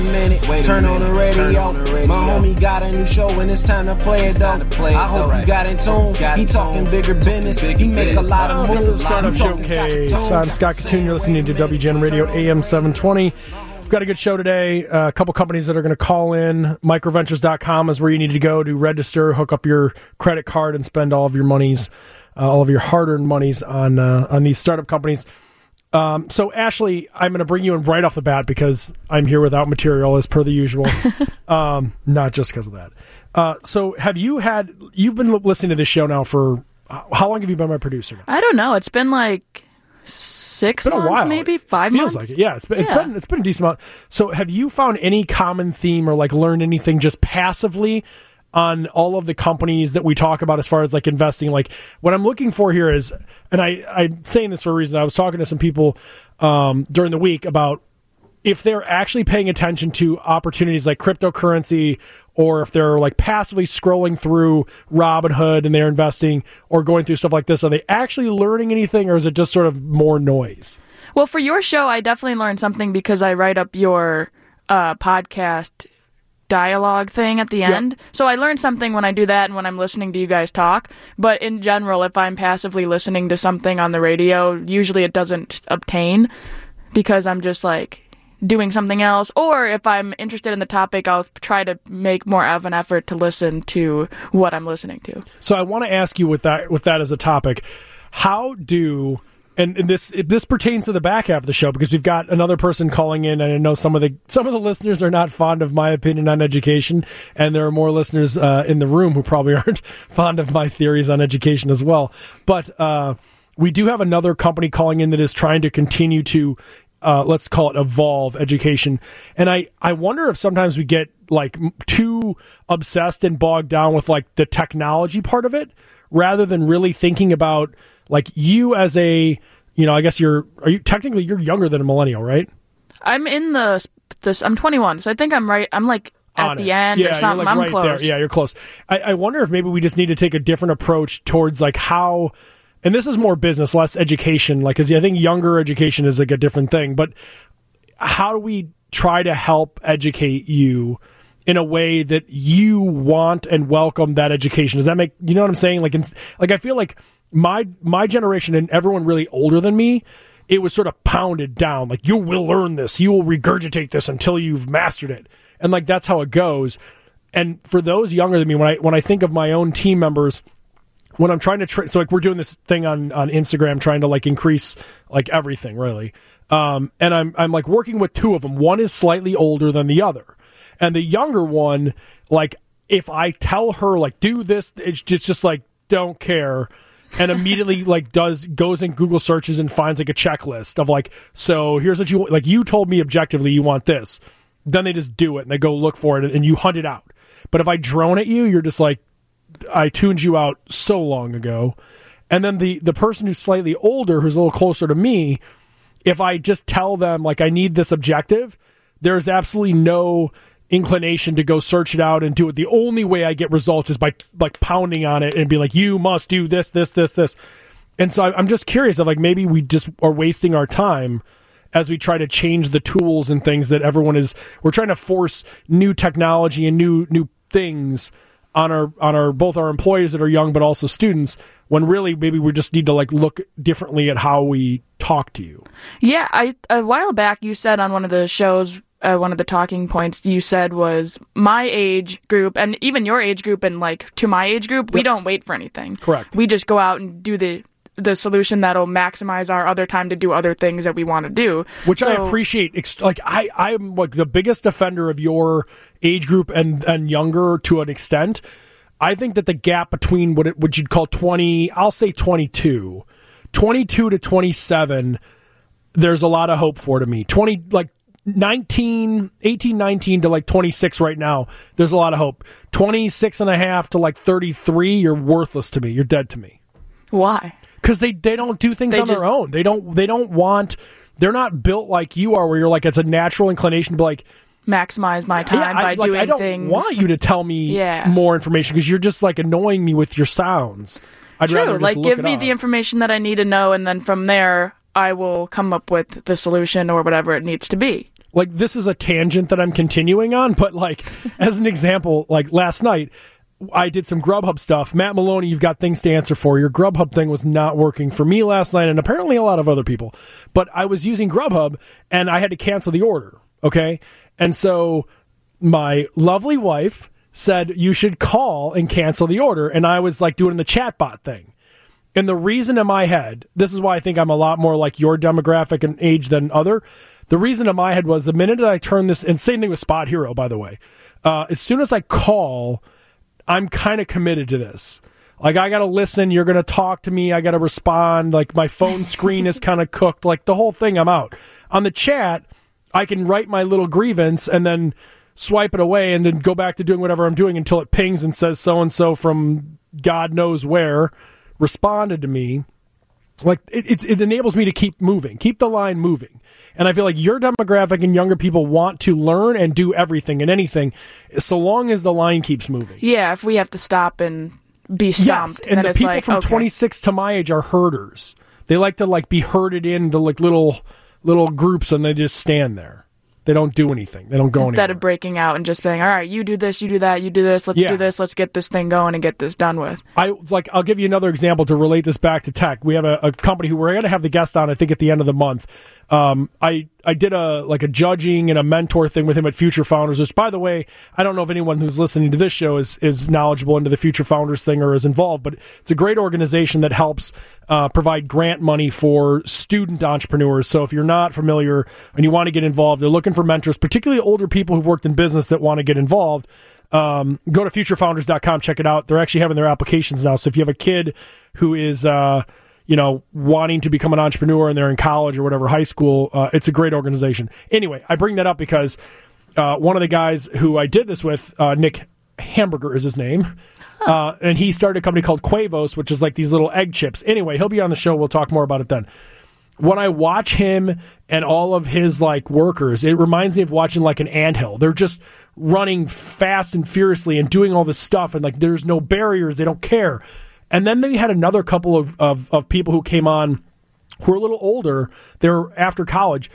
a minute, Wait a turn, minute, on the radio. turn on the radio. My homie got a new show and it's time to play It's it though. play it I hope though. you got in tune. Got he talking tune. bigger business. bigger he make a lot of moves. Startup Showcase. I'm Scott Kitun. You're listening to WGN Radio AM 720. We've got a good show today. Uh, a couple companies that are going to call in. Microventures.com is where you need to go to register, hook up your credit card, and spend all of your monies, uh, all of your hard-earned monies on uh, on these startup companies. Um, so, Ashley, I'm going to bring you in right off the bat because I'm here without material as per the usual. um, not just because of that. Uh, so, have you had? You've been listening to this show now for how long have you been my producer? Now? I don't know. It's been like six It's been a months, while. maybe five Feels months. Feels like it. Yeah, it's been, it's Yeah. been it's been a decent amount. So, have you found any common theme or like learned anything just passively on all of the companies that we talk about as far as like investing? Like, what I'm looking for here is, and I I'm saying this for a reason. I was talking to some people um, during the week about if they're actually paying attention to opportunities like cryptocurrency or if they're like passively scrolling through Robinhood and they're investing or going through stuff like this, are they actually learning anything or is it just sort of more noise? Well, for your show, I definitely learned something because I write up your uh, podcast dialogue thing at the end. So I learned something when I do that and when I'm listening to you guys talk. But in general, if I'm passively listening to something on the radio, usually it doesn't obtain because I'm just like doing something else. Or if I'm interested in the topic, I'll try to make more of an effort to listen to what I'm listening to. So I want to ask you with that with that as a topic, how do and, and this this pertains to the back half of the show because we've got another person calling in, and I know some of the some of the listeners are not fond of my opinion on education, and there are more listeners uh, in the room who probably aren't fond of my theories on education as well. But uh, we do have another company calling in that is trying to continue to uh, let's call it evolve education. And I, I wonder if sometimes we get like too obsessed and bogged down with like the technology part of it rather than really thinking about like you as a, you know, I guess you're, are you technically you're younger than a millennial, right? I'm in the this. I'm 21, so I think I'm right. I'm like at the it. end yeah, or something. You're like I'm right close. there. Yeah, you're close. I, I wonder if maybe we just need to take a different approach towards like how, and this is more business, less education. Like, because I think younger education is like a different thing. But how do we try to help educate you? In a way that you want and welcome that education. Does that make you know what I'm saying? Like, in, like I feel like my my generation and everyone really older than me, it was sort of pounded down. Like you will learn this, you will regurgitate this until you've mastered it, and like that's how it goes. And for those younger than me, when I when I think of my own team members, when I'm trying to tra- so like we're doing this thing on on Instagram, trying to like increase like everything really. Um, and I'm I'm like working with two of them. One is slightly older than the other, and the younger one, like if I tell her like do this, it's just, just like don't care, and immediately like does goes in Google searches and finds like a checklist of like so here's what you like you told me objectively you want this, then they just do it and they go look for it and, and you hunt it out. But if I drone at you, you're just like I tuned you out so long ago. And then the the person who's slightly older, who's a little closer to me, if I just tell them like I need this objective, there's absolutely no inclination to go search it out and do it. The only way I get results is by like pounding on it and be like, you must do this, this, this, this. And so I'm just curious of like maybe we just are wasting our time as we try to change the tools and things that everyone is. We're trying to force new technology and new new things on our on our both our employees that are young but also students. When really maybe we just need to like look differently at how we talk to you. Yeah, I a while back you said on one of the shows, uh, one of the talking points you said was my age group and even your age group and like to my age group, we don't wait for anything. Correct. We just go out and do the the solution that'll maximize our other time to do other things that we want to do. which I appreciate. Like I, I'm like the biggest defender of your age group and and younger to an extent. I think that the gap between what it, what you'd call twenty, I'll say 22, 22 to twenty seven. There's a lot of hope for to me. Twenty like 19, 18, 19 to like 26 right now. There's a lot of hope. 26 and a half to like 33, you're worthless to me. You're dead to me Why? because they they don't do things They on just- their own. They don't they don't want. They're not built like you are, where you're like it's a natural inclination to be like, Maximize my time yeah, by I, like doing I don't things. want you to tell me Yeah. more information because you're just like annoying me with your sounds. I'd True. Like give me up. the information that I need to know and then from there I will come up with the solution or whatever it needs to be. like this is a tangent that I'm continuing on, but like as an example, like last night I did some Grubhub stuff. Matt Maloney, you've got things to answer for. Your Grubhub thing was not working for me last night and apparently a lot of other people. But I was using Grubhub and I had to cancel the order, okay? And so my lovely wife said you should call and cancel the order and I was like doing the chatbot thing. And the reason in my head, this is why I think I'm a lot more like your demographic and age than other. The reason in my head was the minute that I turn this, and same thing with SpotHero, by the way. Uh, as soon as I call, I'm kind of committed to this. Like I got to listen. You're going to talk to me. I got to respond. Like my phone screen is kind of cooked. Like the whole thing. I'm out on the chat. I can write my little grievance and then swipe it away and then go back to doing whatever I'm doing until it pings and says so and so from God knows where responded to me. Like it, it enables me to keep moving, keep the line moving. And I feel like your demographic and younger people want to learn and do everything and anything, so long as the line keeps moving. Yeah, if we have to stop and be stomped, yes, and the people like, from okay. 26 to my age are herders. They like to like be herded into like little little groups, and they just stand there. They don't do anything. They don't go Instead anywhere. of breaking out and just saying, "All right, you do this, you do that, you do this. Let's Yeah. do this. Let's get this thing going and get this done with." I like. I'll give you another example to relate this back to tech. We have a, a company who we're going to have the guest on. I think at the end of the month. Um, I I did a like a judging and a mentor thing with him at Future Founders. Which, by the way, I don't know if anyone who's listening to this show is is knowledgeable into the Future Founders thing or is involved, but it's a great organization that helps uh, provide grant money for student entrepreneurs. So if you're not familiar and you want to get involved, they're looking for mentors, particularly older people who've worked in business that want to get involved um, go to futurefounders.com, check it out. They're actually having their applications now. So if you have a kid who is, uh, you know, wanting to become an entrepreneur and they're in college or whatever, high school, uh, it's a great organization. Anyway, I bring that up because uh, one of the guys who I did this with, uh, Nick Hamburger is his name. Uh, and he started a company called Quavos, which is like these little egg chips. Anyway, he'll be on the show. We'll talk more about it then when I watch him and all of his like workers, it reminds me of watching like an anthill. They're just running fast and furiously and doing all this stuff, and like there's no barriers. They don't care. And then they had another couple of, of, of people who came on who were a little older. They were after college.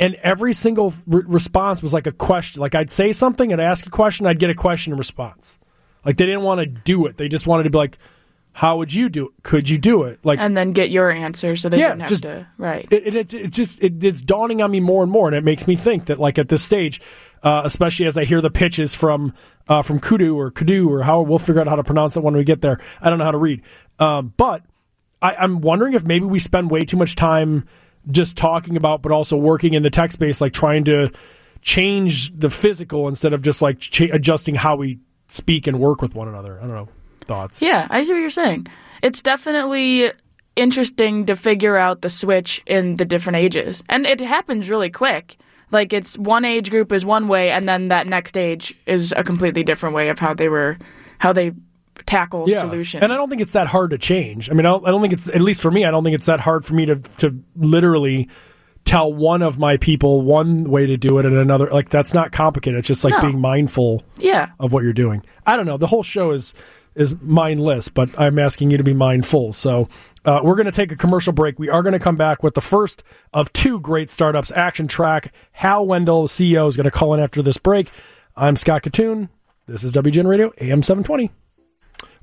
And every single re- response was like a question. Like I'd say something and ask a question, I'd get a question in response. Like they didn't want to do it. They just wanted to be like, "How would you do it? Could you do it?" Like And then get your answer so they Yeah, didn't have just- to. Right. it, it, it, it just it, it's dawning on me more and more, and it makes me think that like at this stage, uh, especially as I hear the pitches from uh, from Kudu or Kudu or how we'll figure out how to pronounce it when we get there. I don't know how to read, um, but I, I'm wondering if maybe we spend way too much time just talking about, but also working in the tech space, like trying to change the physical instead of just like cha- adjusting how we speak and work with one another. I don't know thoughts. Yeah, I see what you're saying. It's definitely interesting to figure out the switch in the different ages. And it happens really quick. Like it's one age group is one way and then that next age is a completely different way of how they were how they tackle solutions. And I don't think it's that hard to change. I mean, I don't, I don't think it's at least for me. I don't think it's that hard for me to to literally tell one of my people one way to do it and another. Like that's not complicated. It's just like No. being mindful Yeah. of what you're doing. I don't know. The whole show is is mindless, but I'm asking you to be mindful. So uh, we're going to take a commercial break. We are going to come back with the first of two great startups. ActionTrac. Hal Wendel, CEO, is going to call in after this break. I'm Scott Kitun. This is WGN Radio AM 720.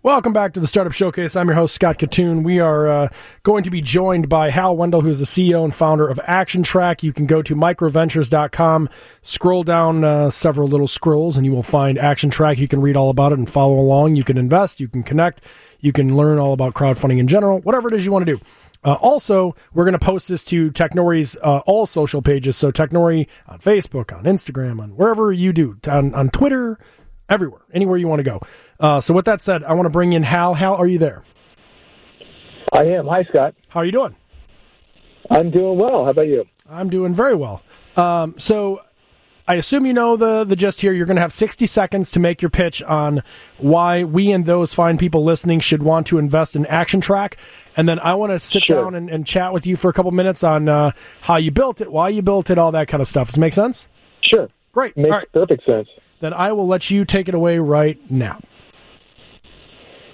Welcome back to the Startup Showcase. I'm your host, Scott Kitun. We are uh, going to be joined by Hal Wendel, who is the CEO and founder of ActionTrac. You can go to microventures.com, scroll down uh, several little scrolls, and you will find ActionTrac. You can read all about it and follow along. You can invest, you can connect, you can learn all about crowdfunding in general, whatever it is you want to do. Uh, also, we're going to post this to Technori's uh, all social pages. So Technori on Facebook, on Instagram, on wherever you do, on, on Twitter, everywhere, anywhere you want to go. Uh, so with that said, I want to bring in Hal. Hal, are you there? I am. Hi, Scott. How are you doing? I'm doing well. How about you? I'm doing very well. Um, so I assume you know the the gist here. You're going to have 60 seconds to make your pitch on why we and those fine people listening should want to invest in ActionTrac, and then I want to sit Sure. down and, and chat with you for a couple minutes on uh, how you built it, why you built it, all that kind of stuff. Does it make sense? Sure. Great. Makes right. perfect sense. Then I will let you take it away right now.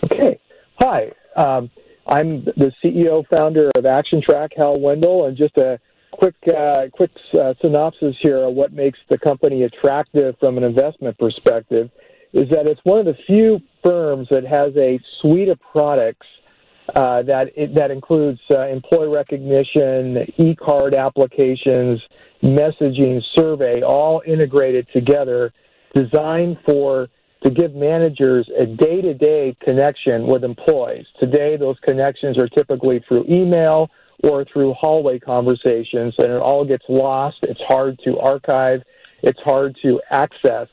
Okay. Hi. Um, I'm the CEO founder of ActionTrac, Hal Wendel, and just a quick uh, quick uh, synopsis here of what makes the company attractive from an investment perspective is that it's one of the few firms that has a suite of products uh, that it, that includes uh, employee recognition, e-card applications, messaging, survey, all integrated together, designed for to give managers a day-to-day connection with employees. Today, those connections are typically through email or through hallway conversations, and it all gets lost. It's hard to archive. It's hard to access.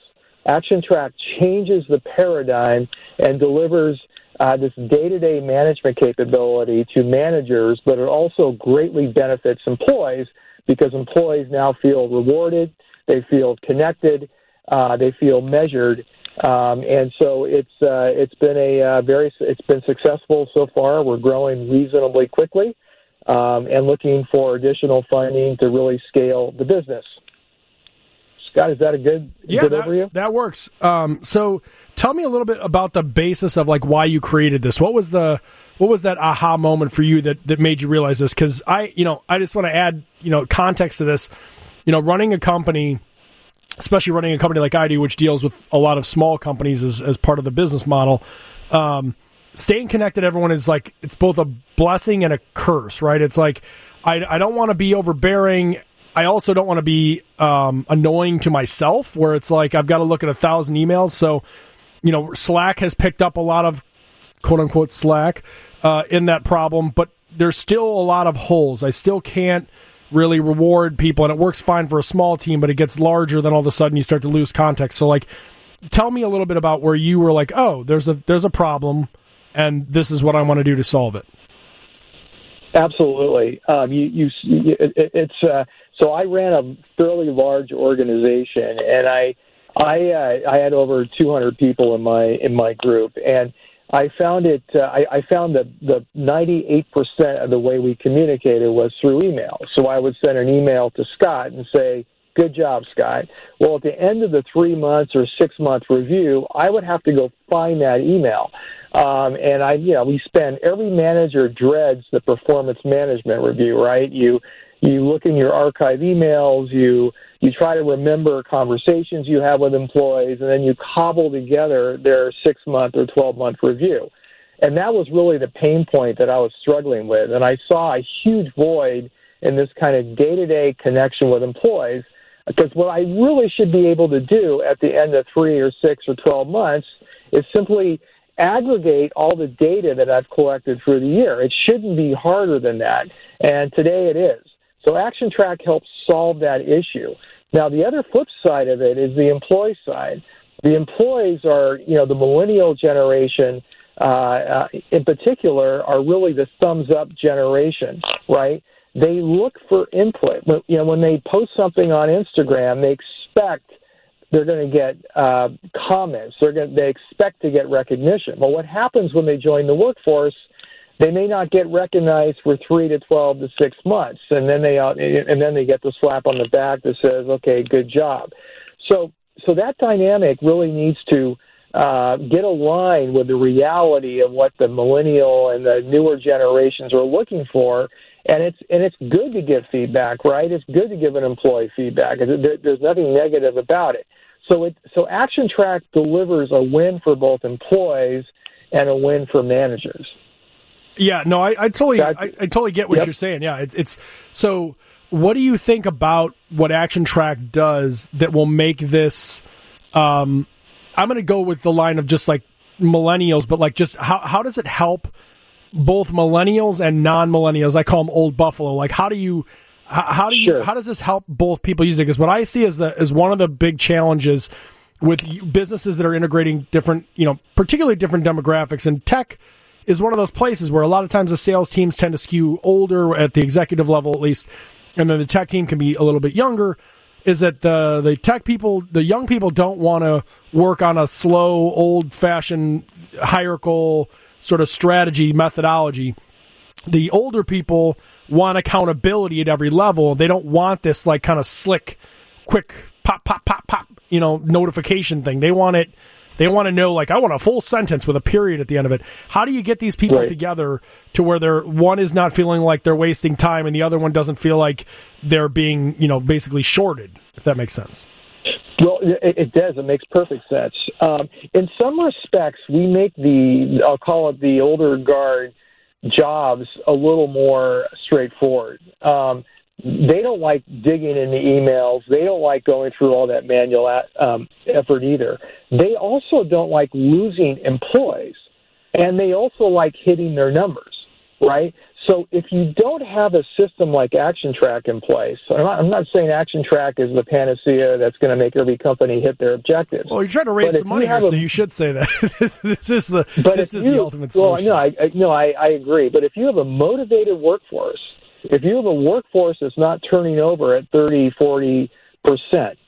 ActionTrac changes the paradigm and delivers uh, this day-to-day management capability to managers, but it also greatly benefits employees because employees now feel rewarded, they feel connected, uh, they feel measured, um, and so it's uh, it's been a uh, very it's been successful so far. We're growing reasonably quickly, um, and looking for additional funding to really scale the business. Scott, is that a good yeah, good that, overview? That works. Um, so tell me a little bit about the basis of like why you created this. What was the what was that aha moment for you that that made you realize this? Because I you know I just want to add you know context to this. You know, running a company, especially running a company like I do, which deals with a lot of small companies as as part of the business model. Um, staying connected everyone is like it's both a blessing and a curse, right? It's like I, I don't want to be overbearing. I also don't want to be um, annoying to myself, where it's like I've got to look at a thousand emails. So, you know, Slack has picked up a lot of quote unquote Slack uh, in that problem, but there's still a lot of holes. I still can't really reward people, and it works fine for a small team, but it gets larger. Then all of a sudden you start to lose context. So, like, tell me a little bit about where you were like, oh, there's a there's a problem, and this is what I want to do to solve it. Absolutely. Um, you, you, it, it's uh, so I ran a fairly large organization, and I, I, uh, I had over 200 people in my in my group, and I found it. Uh, I, I found that the 98% of the way we communicated was through email. So I would send an email to Scott and say, "Good job, Scott." Well, at the end of the three months or six month review, I would have to go find that email. Um, and I, you know, we spend every manager dreads the performance management review, right? You you look in your archive emails, you you try to remember conversations you have with employees, and then you cobble together their six month or twelve month review. And that was really the pain point that I was struggling with. And I saw a huge void in this kind of day to day connection with employees. Because what I really should be able to do at the end of three or six or 12 months is simply aggregate all the data that I've collected through the year. It shouldn't be harder than that. And today it is. So ActionTrac helps solve that issue. Now, the other flip side of it is the employee side. The employees are, you know, the millennial generation uh, uh, in particular are really the thumbs up generation, right? They look for input. When, you know, when they post something on Instagram, they expect they're going to get uh, comments. They're going they expect to get recognition. Well, what happens when they join the workforce? They may not get recognized for three to twelve to six months, and then they and then they get the slap on the back that says, "Okay, good job." So, so that dynamic really needs to uh, get aligned with the reality of what the millennial and the newer generations are looking for. And it's and it's good to give feedback, right? It's good to give an employee feedback. There's nothing negative about it. So it so ActionTrac delivers a win for both employees and a win for managers. Yeah, no, I, I totally, I, I, totally get what yep. you're saying. Yeah, it's, it's so. What do you think about what ActionTrac does that will make this? Um, I'm going to go with the line of just like millennials, but like just how how does it help both millennials and non millennials? I call them old buffalo. Like, how do you? How, how do you? Sure. How does this help both people use it? Because what I see is the as one of the big challenges with businesses that are integrating different, you know, particularly different demographics and tech is one of those places where a lot of times the sales teams tend to skew older at the executive level at least, and then the tech team can be a little bit younger. Is that the the tech people, the young people don't want to work on a slow, old fashioned hierarchical sort of strategy methodology. The older people want accountability at every level. They don't want this like kind of slick, quick pop, pop, pop, pop, you know, notification thing. They want it They want to know, like, I want a full sentence with a period at the end of it. How do you get these people Right. together to where they're one is not feeling like they're wasting time, and the other one doesn't feel like they're being, you know, basically shorted? If that makes sense. Well, it, it does. It makes perfect sense. Um, in some respects, we make the I'll call it the older guard jobs a little more straightforward. Um, they don't like digging in the emails. They don't like going through all that manual a- um, effort either. They also don't like losing employees, and they also like hitting their numbers, right? So if you don't have a system like ActionTrac in place, I'm not, I'm not saying ActionTrac is the panacea that's going to make every company hit their objectives. Well, you're trying to raise But some money here, have so you should say that. this is the but this is you, the ultimate solution. well, no, I, I no, I, I agree. But if you have a motivated workforce, if you have a workforce that's not turning over at 30, 40 percent,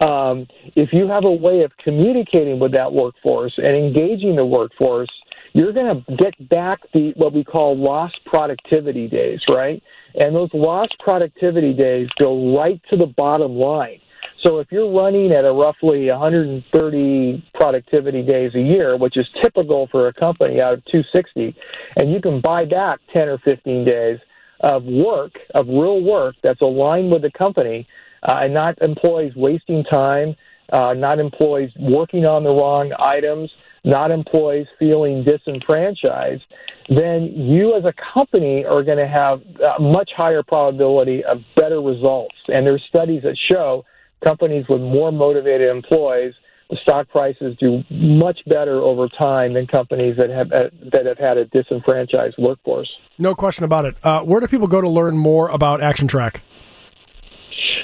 um, if you have a way of communicating with that workforce and engaging the workforce, you're going to get back the what we call lost productivity days, right? And those lost productivity days go right to the bottom line. So if you're running at a roughly 130 productivity days a year, which is typical for a company out of 260, and you can buy back 10 or 15 days of work, of real work that's aligned with the company, uh, and not employees wasting time, uh, not employees working on the wrong items, not employees feeling disenfranchised, then you as a company are going to have a much higher probability of better results. And there's studies that show companies with more motivated employees, the stock prices do much better over time than companies that have uh, that have had a disenfranchised workforce. no question about it. Uh, where do people go to learn more about ActionTrac?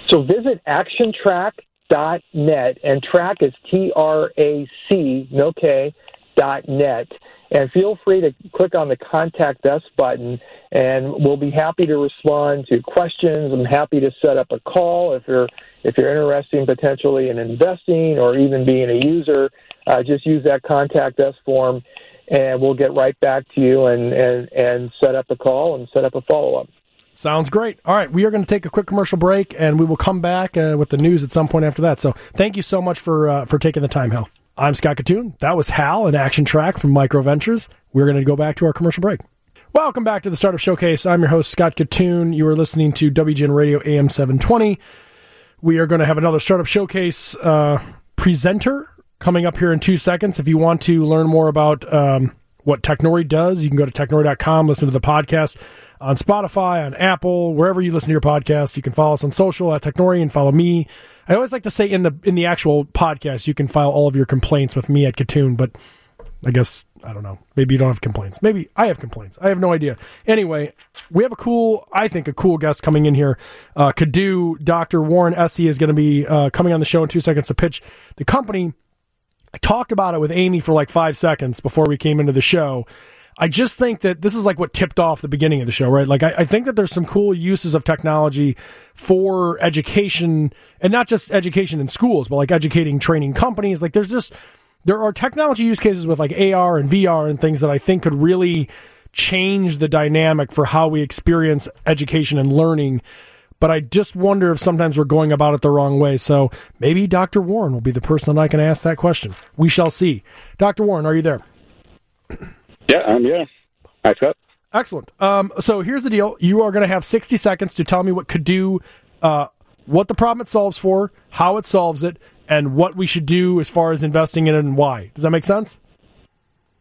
So visit actiontrac.net, and track is T R A C, no K, dot net. And feel free to click on the contact us button, and we'll be happy to respond to questions. I'm happy to set up a call if you're if you're interested in potentially in investing or even being a user. Uh, just use that contact us form, and we'll get right back to you and and and set up a call and set up a follow up. Sounds great. All right, we are going to take a quick commercial break, and we will come back uh, with the news at some point after that. So, thank you so much for uh, for taking the time, Hal. I'm Scott Kitun. That was Hal in ActionTrac from Micro Ventures. We're going to go back to our commercial break. Welcome back to the Startup Showcase. I'm your host Scott Kitun. You are listening to WGN Radio AM 720. We are going to have another Startup Showcase uh, presenter coming up here in two seconds. If you want to learn more about um, what Technori does, you can go to technori.com, listen to the podcast on Spotify, on Apple, wherever you listen to your podcasts. You can follow us on social at Technori and follow me. I always like to say in the in the actual podcast, you can file all of your complaints with me at Kitun, but I guess I don't know. Maybe you don't have complaints. Maybe I have complaints. I have no idea. Anyway, we have a cool, I think, a cool guest coming in here. Uh, Kudu, Dr. Warren Essie is going to be uh, coming on the show in two seconds to pitch the company. I talked about it with Amy for like five seconds before we came into the show. I just think that this is like what tipped off the beginning of the show, right? Like, I, I think that there's some cool uses of technology for education and not just education in schools, but like educating training companies. Like, there's just, there are technology use cases with like AR and VR and things that I think could really change the dynamic for how we experience education and learning. But I just wonder if sometimes we're going about it the wrong way. So maybe Dr. Warren will be the person that I can ask that question. We shall see. Dr. Warren, are you there? Yeah, yeah. Hi, Scott. Excellent. Um, so here's the deal. You are going to have 60 seconds to tell me what Kudu, uh, what the problem it solves for, how it solves it, and what we should do as far as investing in it and why. Does that make sense?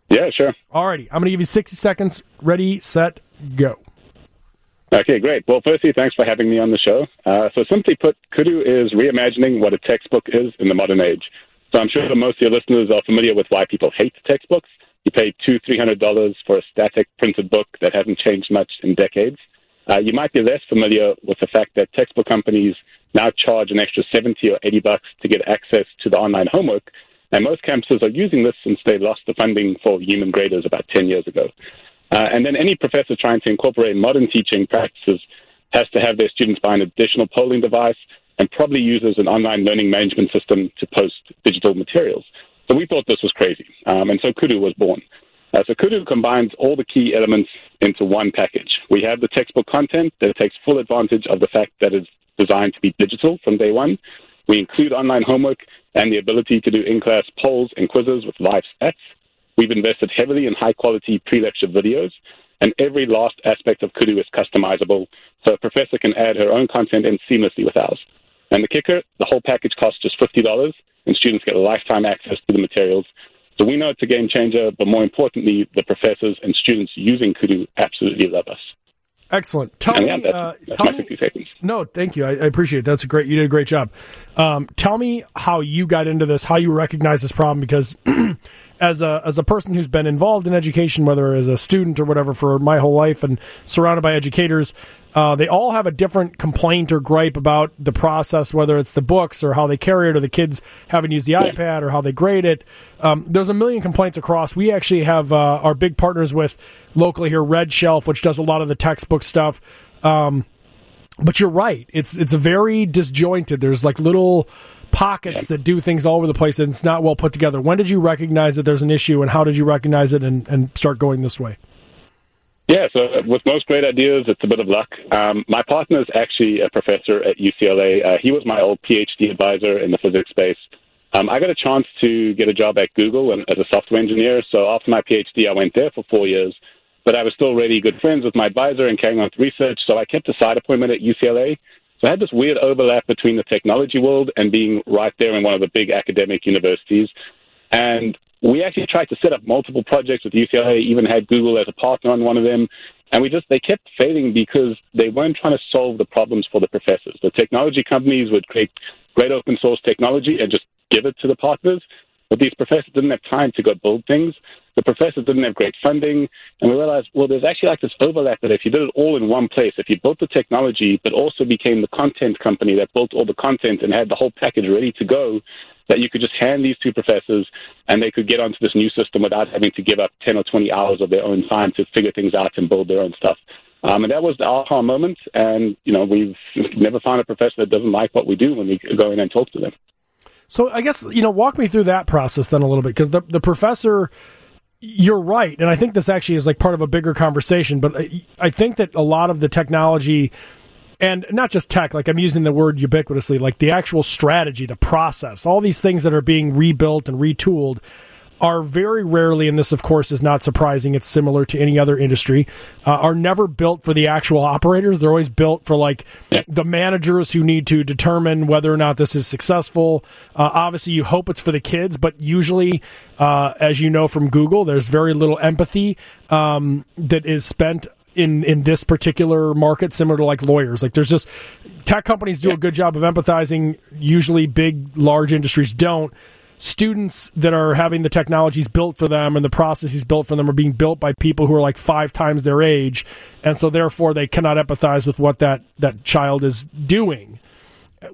Yeah, sure. Alrighty. I'm going to give you 60 seconds. Ready, set, go. Okay, great. Well, firstly, thanks for having me on the show. Uh, so, simply put, Kudu is reimagining what a textbook is in the modern age. So, I'm sure that most of your listeners are familiar with why people hate textbooks. You pay two, three hundred dollars for a static printed book that hasn't changed much in decades. Uh, you might be less familiar with the fact that textbook companies now charge an extra seventy or eighty bucks to get access to the online homework, and most campuses are using this since they lost the funding for human graders about ten years ago. Uh, and then any professor trying to incorporate modern teaching practices has to have their students buy an additional polling device and probably uses an online learning management system to post digital materials. So we thought this was crazy, um, and so Kudu was born. Uh, so Kudu combines all the key elements into one package. We have the textbook content that takes full advantage of the fact that it's designed to be digital from day one. We include online homework, and the ability to do in-class polls and quizzes with live stats. We've invested heavily in high-quality pre-lecture videos, and every last aspect of Kudu is customizable, so a professor can add her own content in seamlessly with ours. And the kicker, the whole package costs just $50, and students get lifetime access to the materials. So we know it's a game changer, but more importantly, the professors and students using Kudu absolutely love us. Excellent. Tell yeah, me, that's, uh, that's tell me. seconds. No, thank you. I, I appreciate it. That's a great. You did a great job. Um, tell me how you got into this, how you recognize this problem, because as a as a person who's been involved in education, whether as a student or whatever, for my whole life, and surrounded by educators, uh, they all have a different complaint or gripe about the process, whether it's the books or how they carry it, or the kids haven't used the iPad or how they grade it. Um, there's a million complaints across. We actually have uh, our big partners with locally here, RedShelf, which does a lot of the textbook stuff. Um, but you're right. It's it's very disjointed. There's like little pockets that do things all over the place, and it's not well put together. When did you recognize that there's an issue, and how did you recognize it and, and start going this way? Yeah, so with most great ideas, it's a bit of luck. Um, my partner is actually a professor at UCLA. Uh, he was my old PhD advisor in the physics space. Um, I got a chance to get a job at Google and, as a software engineer. So after my PhD, I went there for four years. But I was still really good friends with my advisor and carrying on with research. So I kept a side appointment at UCLA. So I had this weird overlap between the technology world and being right there in one of the big academic universities. And we actually tried to set up multiple projects with UCLA, even had Google as a partner on one of them. And we just, they kept failing because they weren't trying to solve the problems for the professors. The technology companies would create great open source technology and just give it to the partners. But these professors didn't have time to go build things. The professors didn't have great funding. And we realized, well, there's actually like this overlap that if you did it all in one place, if you built the technology, but also became the content company that built all the content and had the whole package ready to go, that you could just hand these two professors and they could get onto this new system without having to give up 10 or 20 hours of their own time to figure things out and build their own stuff. Um, and that was the aha moment. And, you know, we've never found a professor that doesn't like what we do when we go in and talk to them. So I guess you know, walk me through that process then a little bit because the the professor, you're right, and I think this actually is like part of a bigger conversation. But I, I think that a lot of the technology, and not just tech, like I'm using the word ubiquitously, like the actual strategy, the process, all these things that are being rebuilt and retooled are very rarely, and this of course is not surprising, it's similar to any other industry, uh, are never built for the actual operators. They're always built for like the managers who need to determine whether or not this is successful. Uh, obviously, you hope it's for the kids, but usually, uh, as you know from Google, there's very little empathy um, that is spent in in this particular market similar to like lawyers. Like there's just tech companies do a good job of empathizing. Usually big large industries don't. Students that are having the technologies built for them and the processes built for them are being built by people who are like five times their age and so therefore they cannot empathize with what that that child is doing.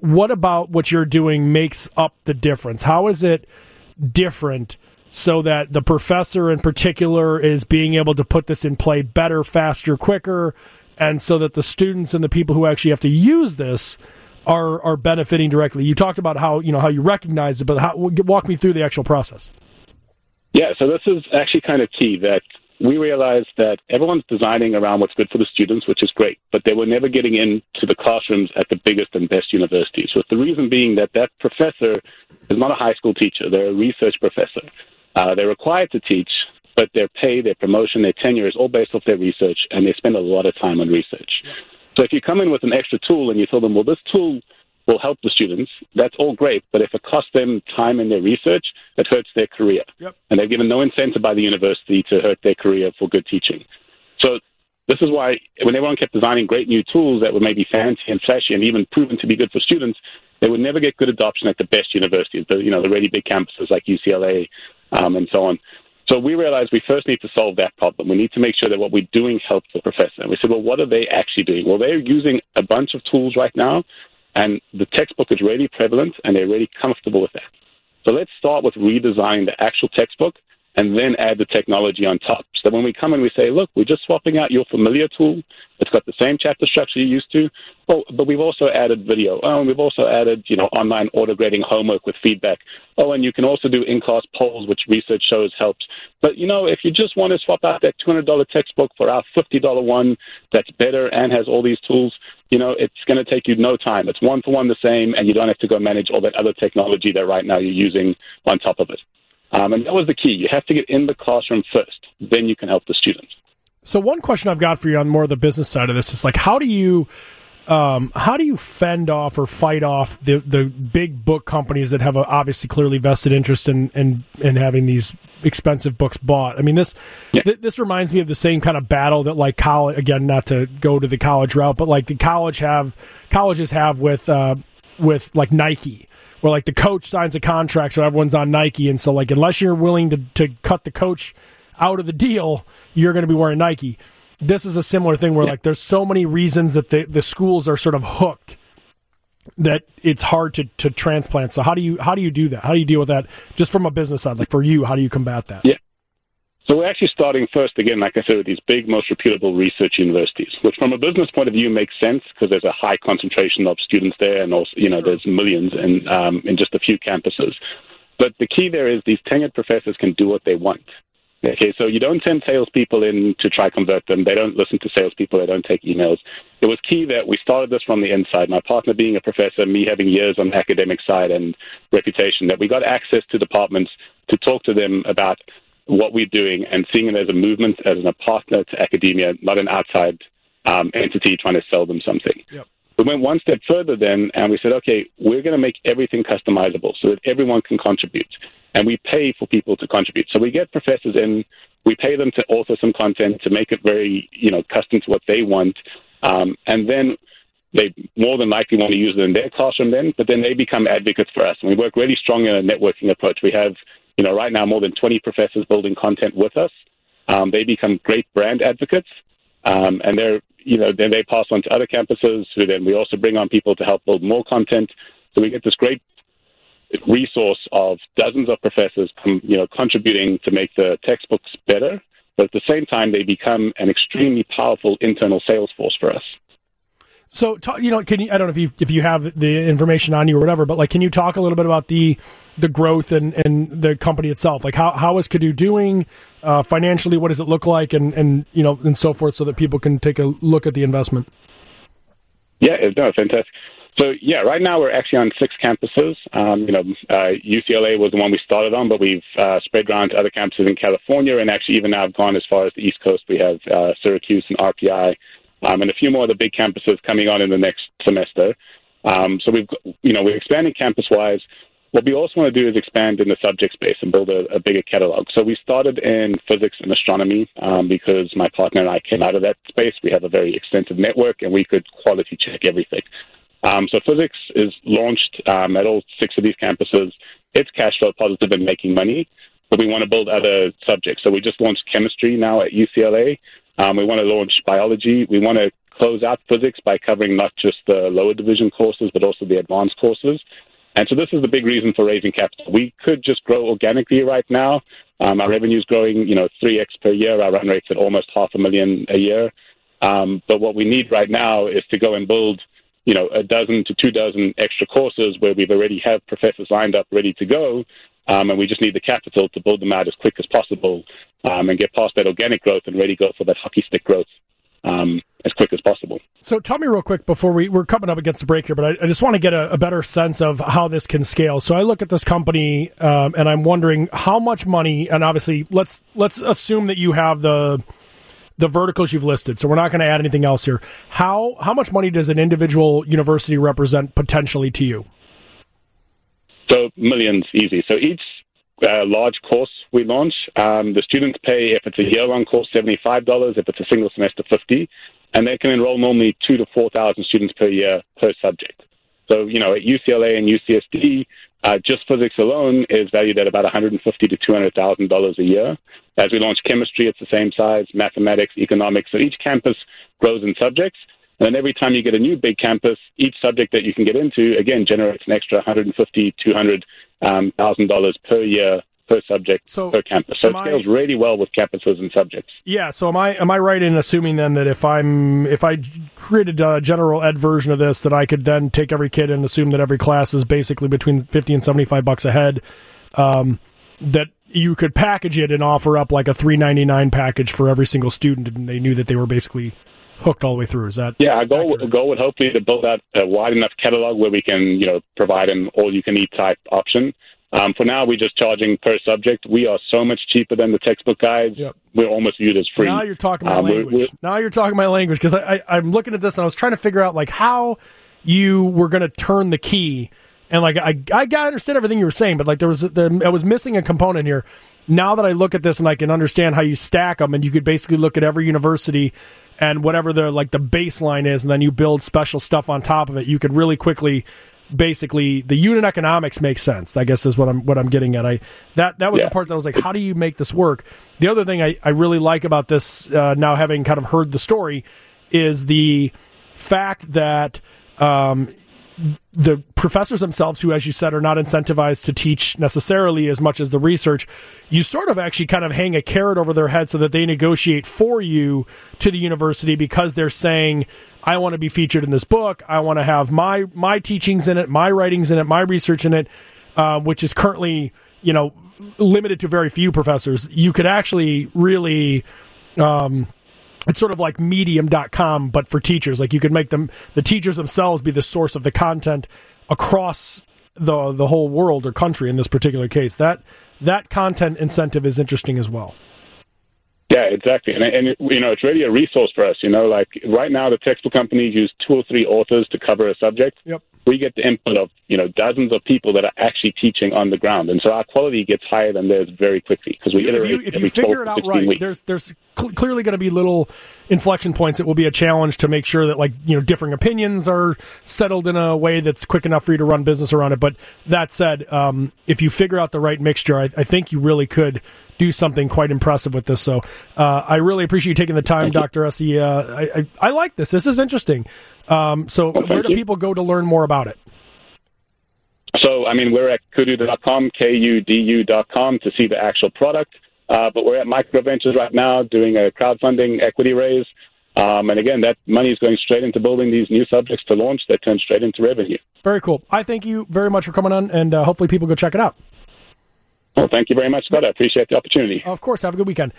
What about what you're doing makes up the difference? How is it different so that the professor in particular is being able to put this in play better faster quicker and so that the students and the people who actually have to use this are are benefiting directly. You talked about how you know how you recognize it, but how, walk me through the actual process. Yeah, so this is actually kind of key that we realized that everyone's designing around what's good for the students, which is great, but they were never getting into the classrooms at the biggest and best universities. The reason being that that professor is not a high school teacher; they're a research professor. Uh, they're required to teach, but their pay, their promotion, their tenure is all based off their research, and they spend a lot of time on research. Yeah. So if you come in with an extra tool and you tell them, well, this tool will help the students, that's all great. But if it costs them time in their research, it hurts their career. Yep. And they're given no incentive by the university to hurt their career for good teaching. So this is why when everyone kept designing great new tools that were maybe fancy and flashy and even proven to be good for students, they would never get good adoption at the best universities, the you know the really big campuses like UCLA um, and so on. So we realized we first need to solve that problem. We need to make sure that what we're doing helps the professor. And we said, well, what are they actually doing? Well, they're using a bunch of tools right now, and the textbook is really prevalent, and they're really comfortable with that. So let's start with redesigning the actual textbook and then add the technology on top. So when we come and we say, look, we're just swapping out your familiar tool. It's got the same chapter structure you're used to. Well, but we've also added video. Oh, and we've also added, you know, online auto grading homework with feedback. Oh, and you can also do in-class polls, which research shows helps. But, you know, if you just want to swap out that $200 textbook for our $50 one that's better and has all these tools, you know, it's going to take you no time. It's one for one the same, and you don't have to go manage all that other technology that right now you're using on top of it. Um, and that was the key. You have to get in the classroom first, then you can help the students. So one question I've got for you on more of the business side of this is like, how do you um, how do you fend off or fight off the the big book companies that have a obviously clearly vested interest in in, in having these expensive books bought? I mean this yeah. th- this reminds me of the same kind of battle that like college again, not to go to the college route, but like the college have colleges have with uh, with like Nike where like the coach signs a contract so everyone's on Nike and so like unless you're willing to to cut the coach out of the deal, you're going to be wearing Nike. This is a similar thing where yeah. like there's so many reasons that the the schools are sort of hooked that it's hard to to transplant. So how do you how do you do that? How do you deal with that just from a business side? Like for you, how do you combat that? Yeah. So we're actually starting first, again, like I said, with these big, most reputable research universities, which from a business point of view makes sense because there's a high concentration of students there, and also, you know, there's millions in um, in just a few campuses. But the key there is these tenured professors can do what they want. Okay, so you don't send salespeople in to try convert them. They don't listen to salespeople. They don't take emails. It was key that we started this from the inside. My partner being a professor, me having years on the academic side and reputation, that we got access to departments to talk to them about what we're doing and seeing it as a movement, as a partner to academia, not an outside um, entity trying to sell them something. Yep. We went one step further then, and we said, okay, we're going to make everything customizable so that everyone can contribute. And we pay for people to contribute. So we get professors in, we pay them to author some content to make it very, you know, custom to what they want. Um, and then they more than likely want to use it in their classroom then, but then they become advocates for us. And we work really strong in a networking approach. We have you know, right now more than 20 professors building content with us. Um, they become great brand advocates, um, and they're, you know, then they pass on to other campuses. Who then we also bring on people to help build more content. So we get this great resource of dozens of professors, you know, contributing to make the textbooks better. But at the same time, they become an extremely powerful internal sales force for us. So, you know, can you? I don't know if you if you have the information on you or whatever, but like, can you talk a little bit about the the growth and, and the company itself? Like, how how is Kudu doing uh, financially? What does it look like, and and you know, and so forth, so that people can take a look at the investment. Yeah, no, fantastic. So yeah, right now we're actually on six campuses. Um, you know, uh, UCLA was the one we started on, but we've uh, spread around to other campuses in California, and actually even now have gone as far as the East Coast. We have uh, Syracuse and RPI, um, and a few more of the big campuses coming on in the next semester. Um, so we've, you know, we're expanding campus-wise. What we also want to do is expand in the subject space and build a, a bigger catalog. So we started in physics and astronomy um, because my partner and I came out of that space. We have a very extensive network and we could quality check everything. Um, so physics is launched um, at all six of these campuses. It's cash flow positive and making money, but we want to build other subjects. So we just launched chemistry now at UCLA. Um, we want to launch biology. We want to close out physics by covering not just the lower division courses, but also the advanced courses. And so this is the big reason for raising capital. We could just grow organically right now. Um, our revenue is growing, you know, 3x per year. Our run rate's at almost half a million a year. Um, but what we need right now is to go and build, you know, a dozen to two dozen extra courses where we've already have professors lined up ready to go. Um, and we just need the capital to build them out as quick as possible um, and get past that organic growth and really go for that hockey stick growth um, as quick as possible. So, tell me real quick before we we're coming up against the break here, but I, I just want to get a, a, better sense of how this can scale. So, I look at this company um, and I'm wondering how much money, and obviously, let's let's assume that you have the the verticals you've listed. So, we're not going to add anything else here. How how much money does an individual university represent potentially to you? So, millions easy. So, each uh, large course we launch. Um, the students pay, if it's a year-long course, $75. If it's a single semester, 50 And they can enroll normally two to 4,000 students per year per subject. So, you know, at UCLA and UCSD, uh, just physics alone is valued at about 150 to $200,000 a year. As we launch chemistry, it's the same size, mathematics, economics. So each campus grows in subjects. And then every time you get a new big campus, each subject that you can get into, again, generates an extra 150, 200 um, thousand dollars per year per subject So, per campus. So it am I- scales really well with campuses and subjects. Yeah, so am I am I right in assuming then that if I'm if I created a general ed version of this that I could then take every kid and assume that every class is basically between 50 and 75 bucks a head um, that you could package it and offer up like a 399 package for every single student and they knew that they were basically hooked all the way through. Is that Yeah, our goal, accurate? goal would hopefully to build out a wide enough catalog where we can, you know, provide an all-you-can-eat type option. Um, for now, we're just charging per subject. We are so much cheaper than the textbook guides. Yep. We're almost viewed as free. Now you're talking my Um, we're- language. we're- now you're talking my language because I, I, I'm looking at this and I was trying to figure out like how you were going to turn the key. And like I, I got- understood everything you were saying, but like there was the, I was missing a component here. Now that I look at this and I can understand how you stack them, and you could basically look at every university and whatever the like the baseline is, and then you build special stuff on top of it. You could really quickly, basically, the unit economics makes sense. I guess is what I'm what I'm getting at. I that that was Yeah. the part that I was like, how do you make this work? The other thing I, I really like about this uh, now, having kind of heard the story, is the fact that um, the professors themselves, who, as you said, are not incentivized to teach necessarily as much as the research, you sort of actually kind of hang a carrot over their head so that they negotiate for you to the university because they're saying, I want to be featured in this book. I want to have my my teachings in it, my writings in it, my research in it, uh, which is currently, you know, limited to very few professors. You could actually really it's sort of like medium.com but for teachers like you could make them the teachers themselves be the source of the content across the the whole world or country in this particular case that that content incentive is interesting as well Yeah, exactly. And, and it, you know, it's really a resource for us. You know, like right now, the textbook companies use two or three authors to cover a subject. Yep. We get the input of, you know, dozens of people that are actually teaching on the ground. And so our quality gets higher than theirs very quickly because we if iterate you, if you figure it out right, weeks. there's there's cl- clearly going to be little inflection points. It will be a challenge to make sure that like you know differing opinions are settled in a way that's quick enough for you to run business around it. But that said, um, if you figure out the right mixture, I, I think you really could do something quite impressive with this. So uh, I really appreciate you taking the time, Doctor Essie. Uh, I, I I like this. This is interesting. Um, so thank where do you. people go to learn more about it? So, I mean, we're at kudu.com, K-U-D-U.com to see the actual product. Uh, but we're at MicroVentures right now doing a crowdfunding equity raise. Um, and again, that money is going straight into building these new subjects to launch that turn straight into revenue. Very cool. I thank you very much for coming on, and uh, hopefully people go check it out. Well, thank you very much, Scott. I appreciate the opportunity. Of course. Have a good weekend.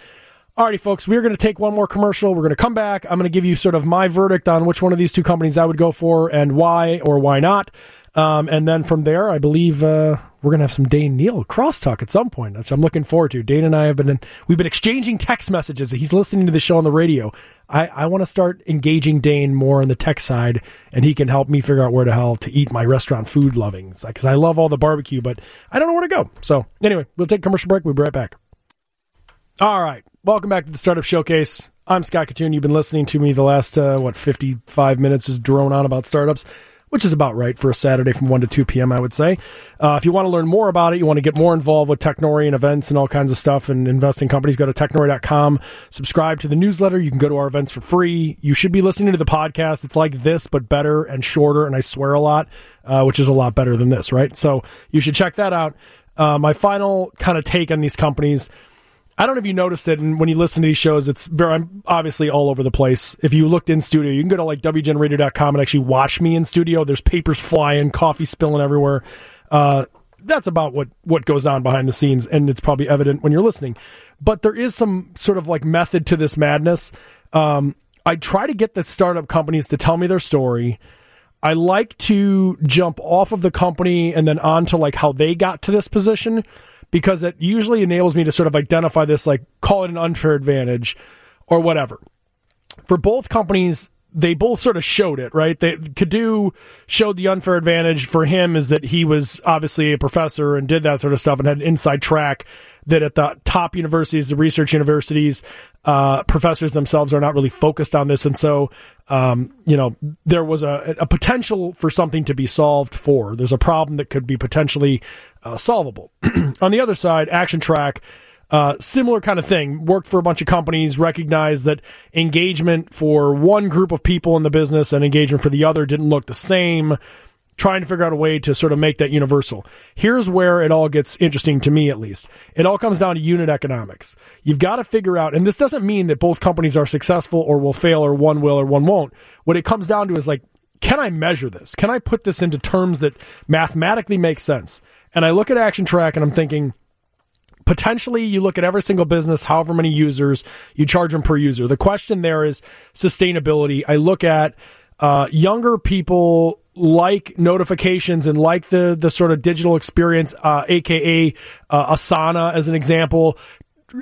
Alrighty, folks, we're going to take one more commercial. We're going to come back. I'm going to give you sort of my verdict on which one of these two companies I would go for and why or why not. Um, and then from there, I believe uh, we're going to have some Dane Neal crosstalk at some point, which I'm looking forward to. Dane and I have been in, we've been exchanging text messages. He's listening to the show on the radio. I, I want to start engaging Dane more on the tech side, and he can help me figure out where the hell to eat my restaurant food lovings because I love all the barbecue, but I don't know where to go. So anyway, we'll take a commercial break. We'll be right back. All right. Welcome back to the Startup Showcase. I'm Scott Kitun. You've been listening to me the last, uh, what, 55 minutes is drone on about startups, which is about right for a Saturday from 1 to 2 p.m., I would say. Uh, if you want to learn more about it, you want to get more involved with Technori events and all kinds of stuff and invest in companies, go to technori.com. Subscribe to the newsletter. You can go to our events for free. You should be listening to the podcast. It's like this, but better and shorter, and I swear a lot, uh, which is a lot better than this, right? So you should check that out. Uh, my final kind of take on these companies. I don't know if you noticed it, and when you listen to these shows, it's very I'm obviously all over the place. If you looked in studio, you can go to like wgnradio.com and actually watch me in studio. There's papers flying, coffee spilling everywhere. Uh, that's about what what goes on behind the scenes, and it's probably evident when you're listening. But there is some sort of like method to this madness. Um, I try to get the startup companies to tell me their story. I like to jump off of the company and then onto like how they got to this position because it usually enables me to sort of identify this, like call it an unfair advantage or whatever. For both companies, they both sort of showed it, right? They, Kudu showed the unfair advantage for him is that he was obviously a professor and did that sort of stuff and had an inside track that at the top universities, the research universities, uh, professors themselves are not really focused on this. And so, um, you know, there was a, a potential for something to be solved for. There's a problem that could be potentially uh, solvable. on the other side, ActionTrac, uh, similar kind of thing. Worked for a bunch of companies, recognized that engagement for one group of people in the business and engagement for the other didn't look the same. trying to figure out a way to sort of make that universal. Here's where it all gets interesting to me, at least. It all comes down to unit economics. You've got to figure out, and this doesn't mean that both companies are successful or will fail or one will or one won't. What it comes down to is like, can I measure this? Can I put this into terms that mathematically make sense? And I look at ActionTrac and I'm thinking, potentially you look at every single business, however many users, you charge them per user. The question there is sustainability. I look at uh, younger people like notifications and like the the sort of digital experience, uh, aka uh, Asana as an example.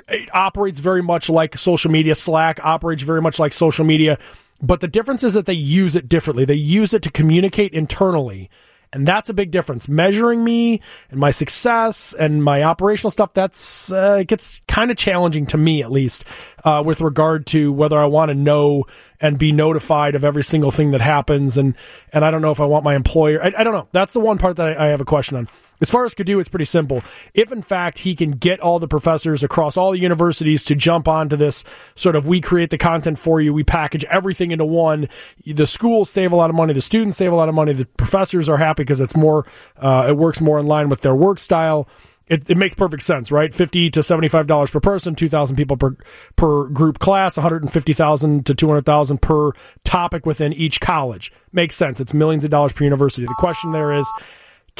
It operates very much like social media. Slack operates very much like social media, but the difference is that they use it differently. They use it to communicate internally and that's a big difference. Measuring me and my success and my operational stuff, that's, uh, it gets kind of challenging to me at least, uh, with regard to whether I want to know and be notified of every single thing that happens. And, and I don't know if I want my employer, I, I don't know. That's the one part that I, I have a question on. As far as Kudu, it's pretty simple. If in fact he can get all the professors across all the universities to jump onto this sort of we create the content for you, we package everything into one, the schools save a lot of money, the students save a lot of money, the professors are happy because it's more, uh, it works more in line with their work style. It, it, makes perfect sense, right? Fifty to seventy-five dollars per person, two thousand people per per group class, one hundred and fifty thousand to two hundred thousand per topic within each college. Makes sense. It's millions of dollars per university. The question there is,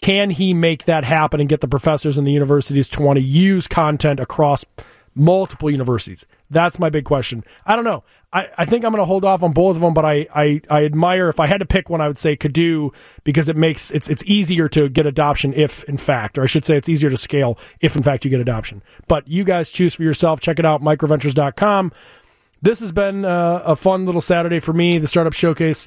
can he make that happen and get the professors and the universities to want to use content across multiple universities? That's my big question. I don't know. I, I think I'm going to hold off on both of them, but I, I, I admire, if I had to pick one, I would say Kudu because it makes, it's, it's easier to get adoption if in fact, or I should say it's easier to scale if in fact you get adoption. But you guys choose for yourself. Check it out, microventures.com. This has been uh, a fun little Saturday for me, the Startup Showcase.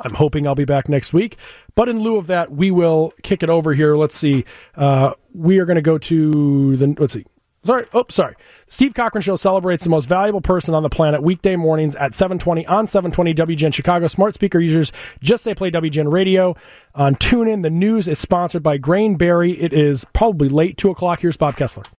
I'm hoping I'll be back next week. But in lieu of that, we will kick it over here. Let's see. Uh, we are going to go to the, let's see. Sorry. Oh, sorry. Steve Cochran Show celebrates the most valuable person on the planet weekday mornings at 720 on 720 WGN Chicago. Smart speaker users just say play WGN radio on TuneIn. The news is sponsored by Grain Berry. It is probably late, 2 o'clock. Here's Bob Kessler.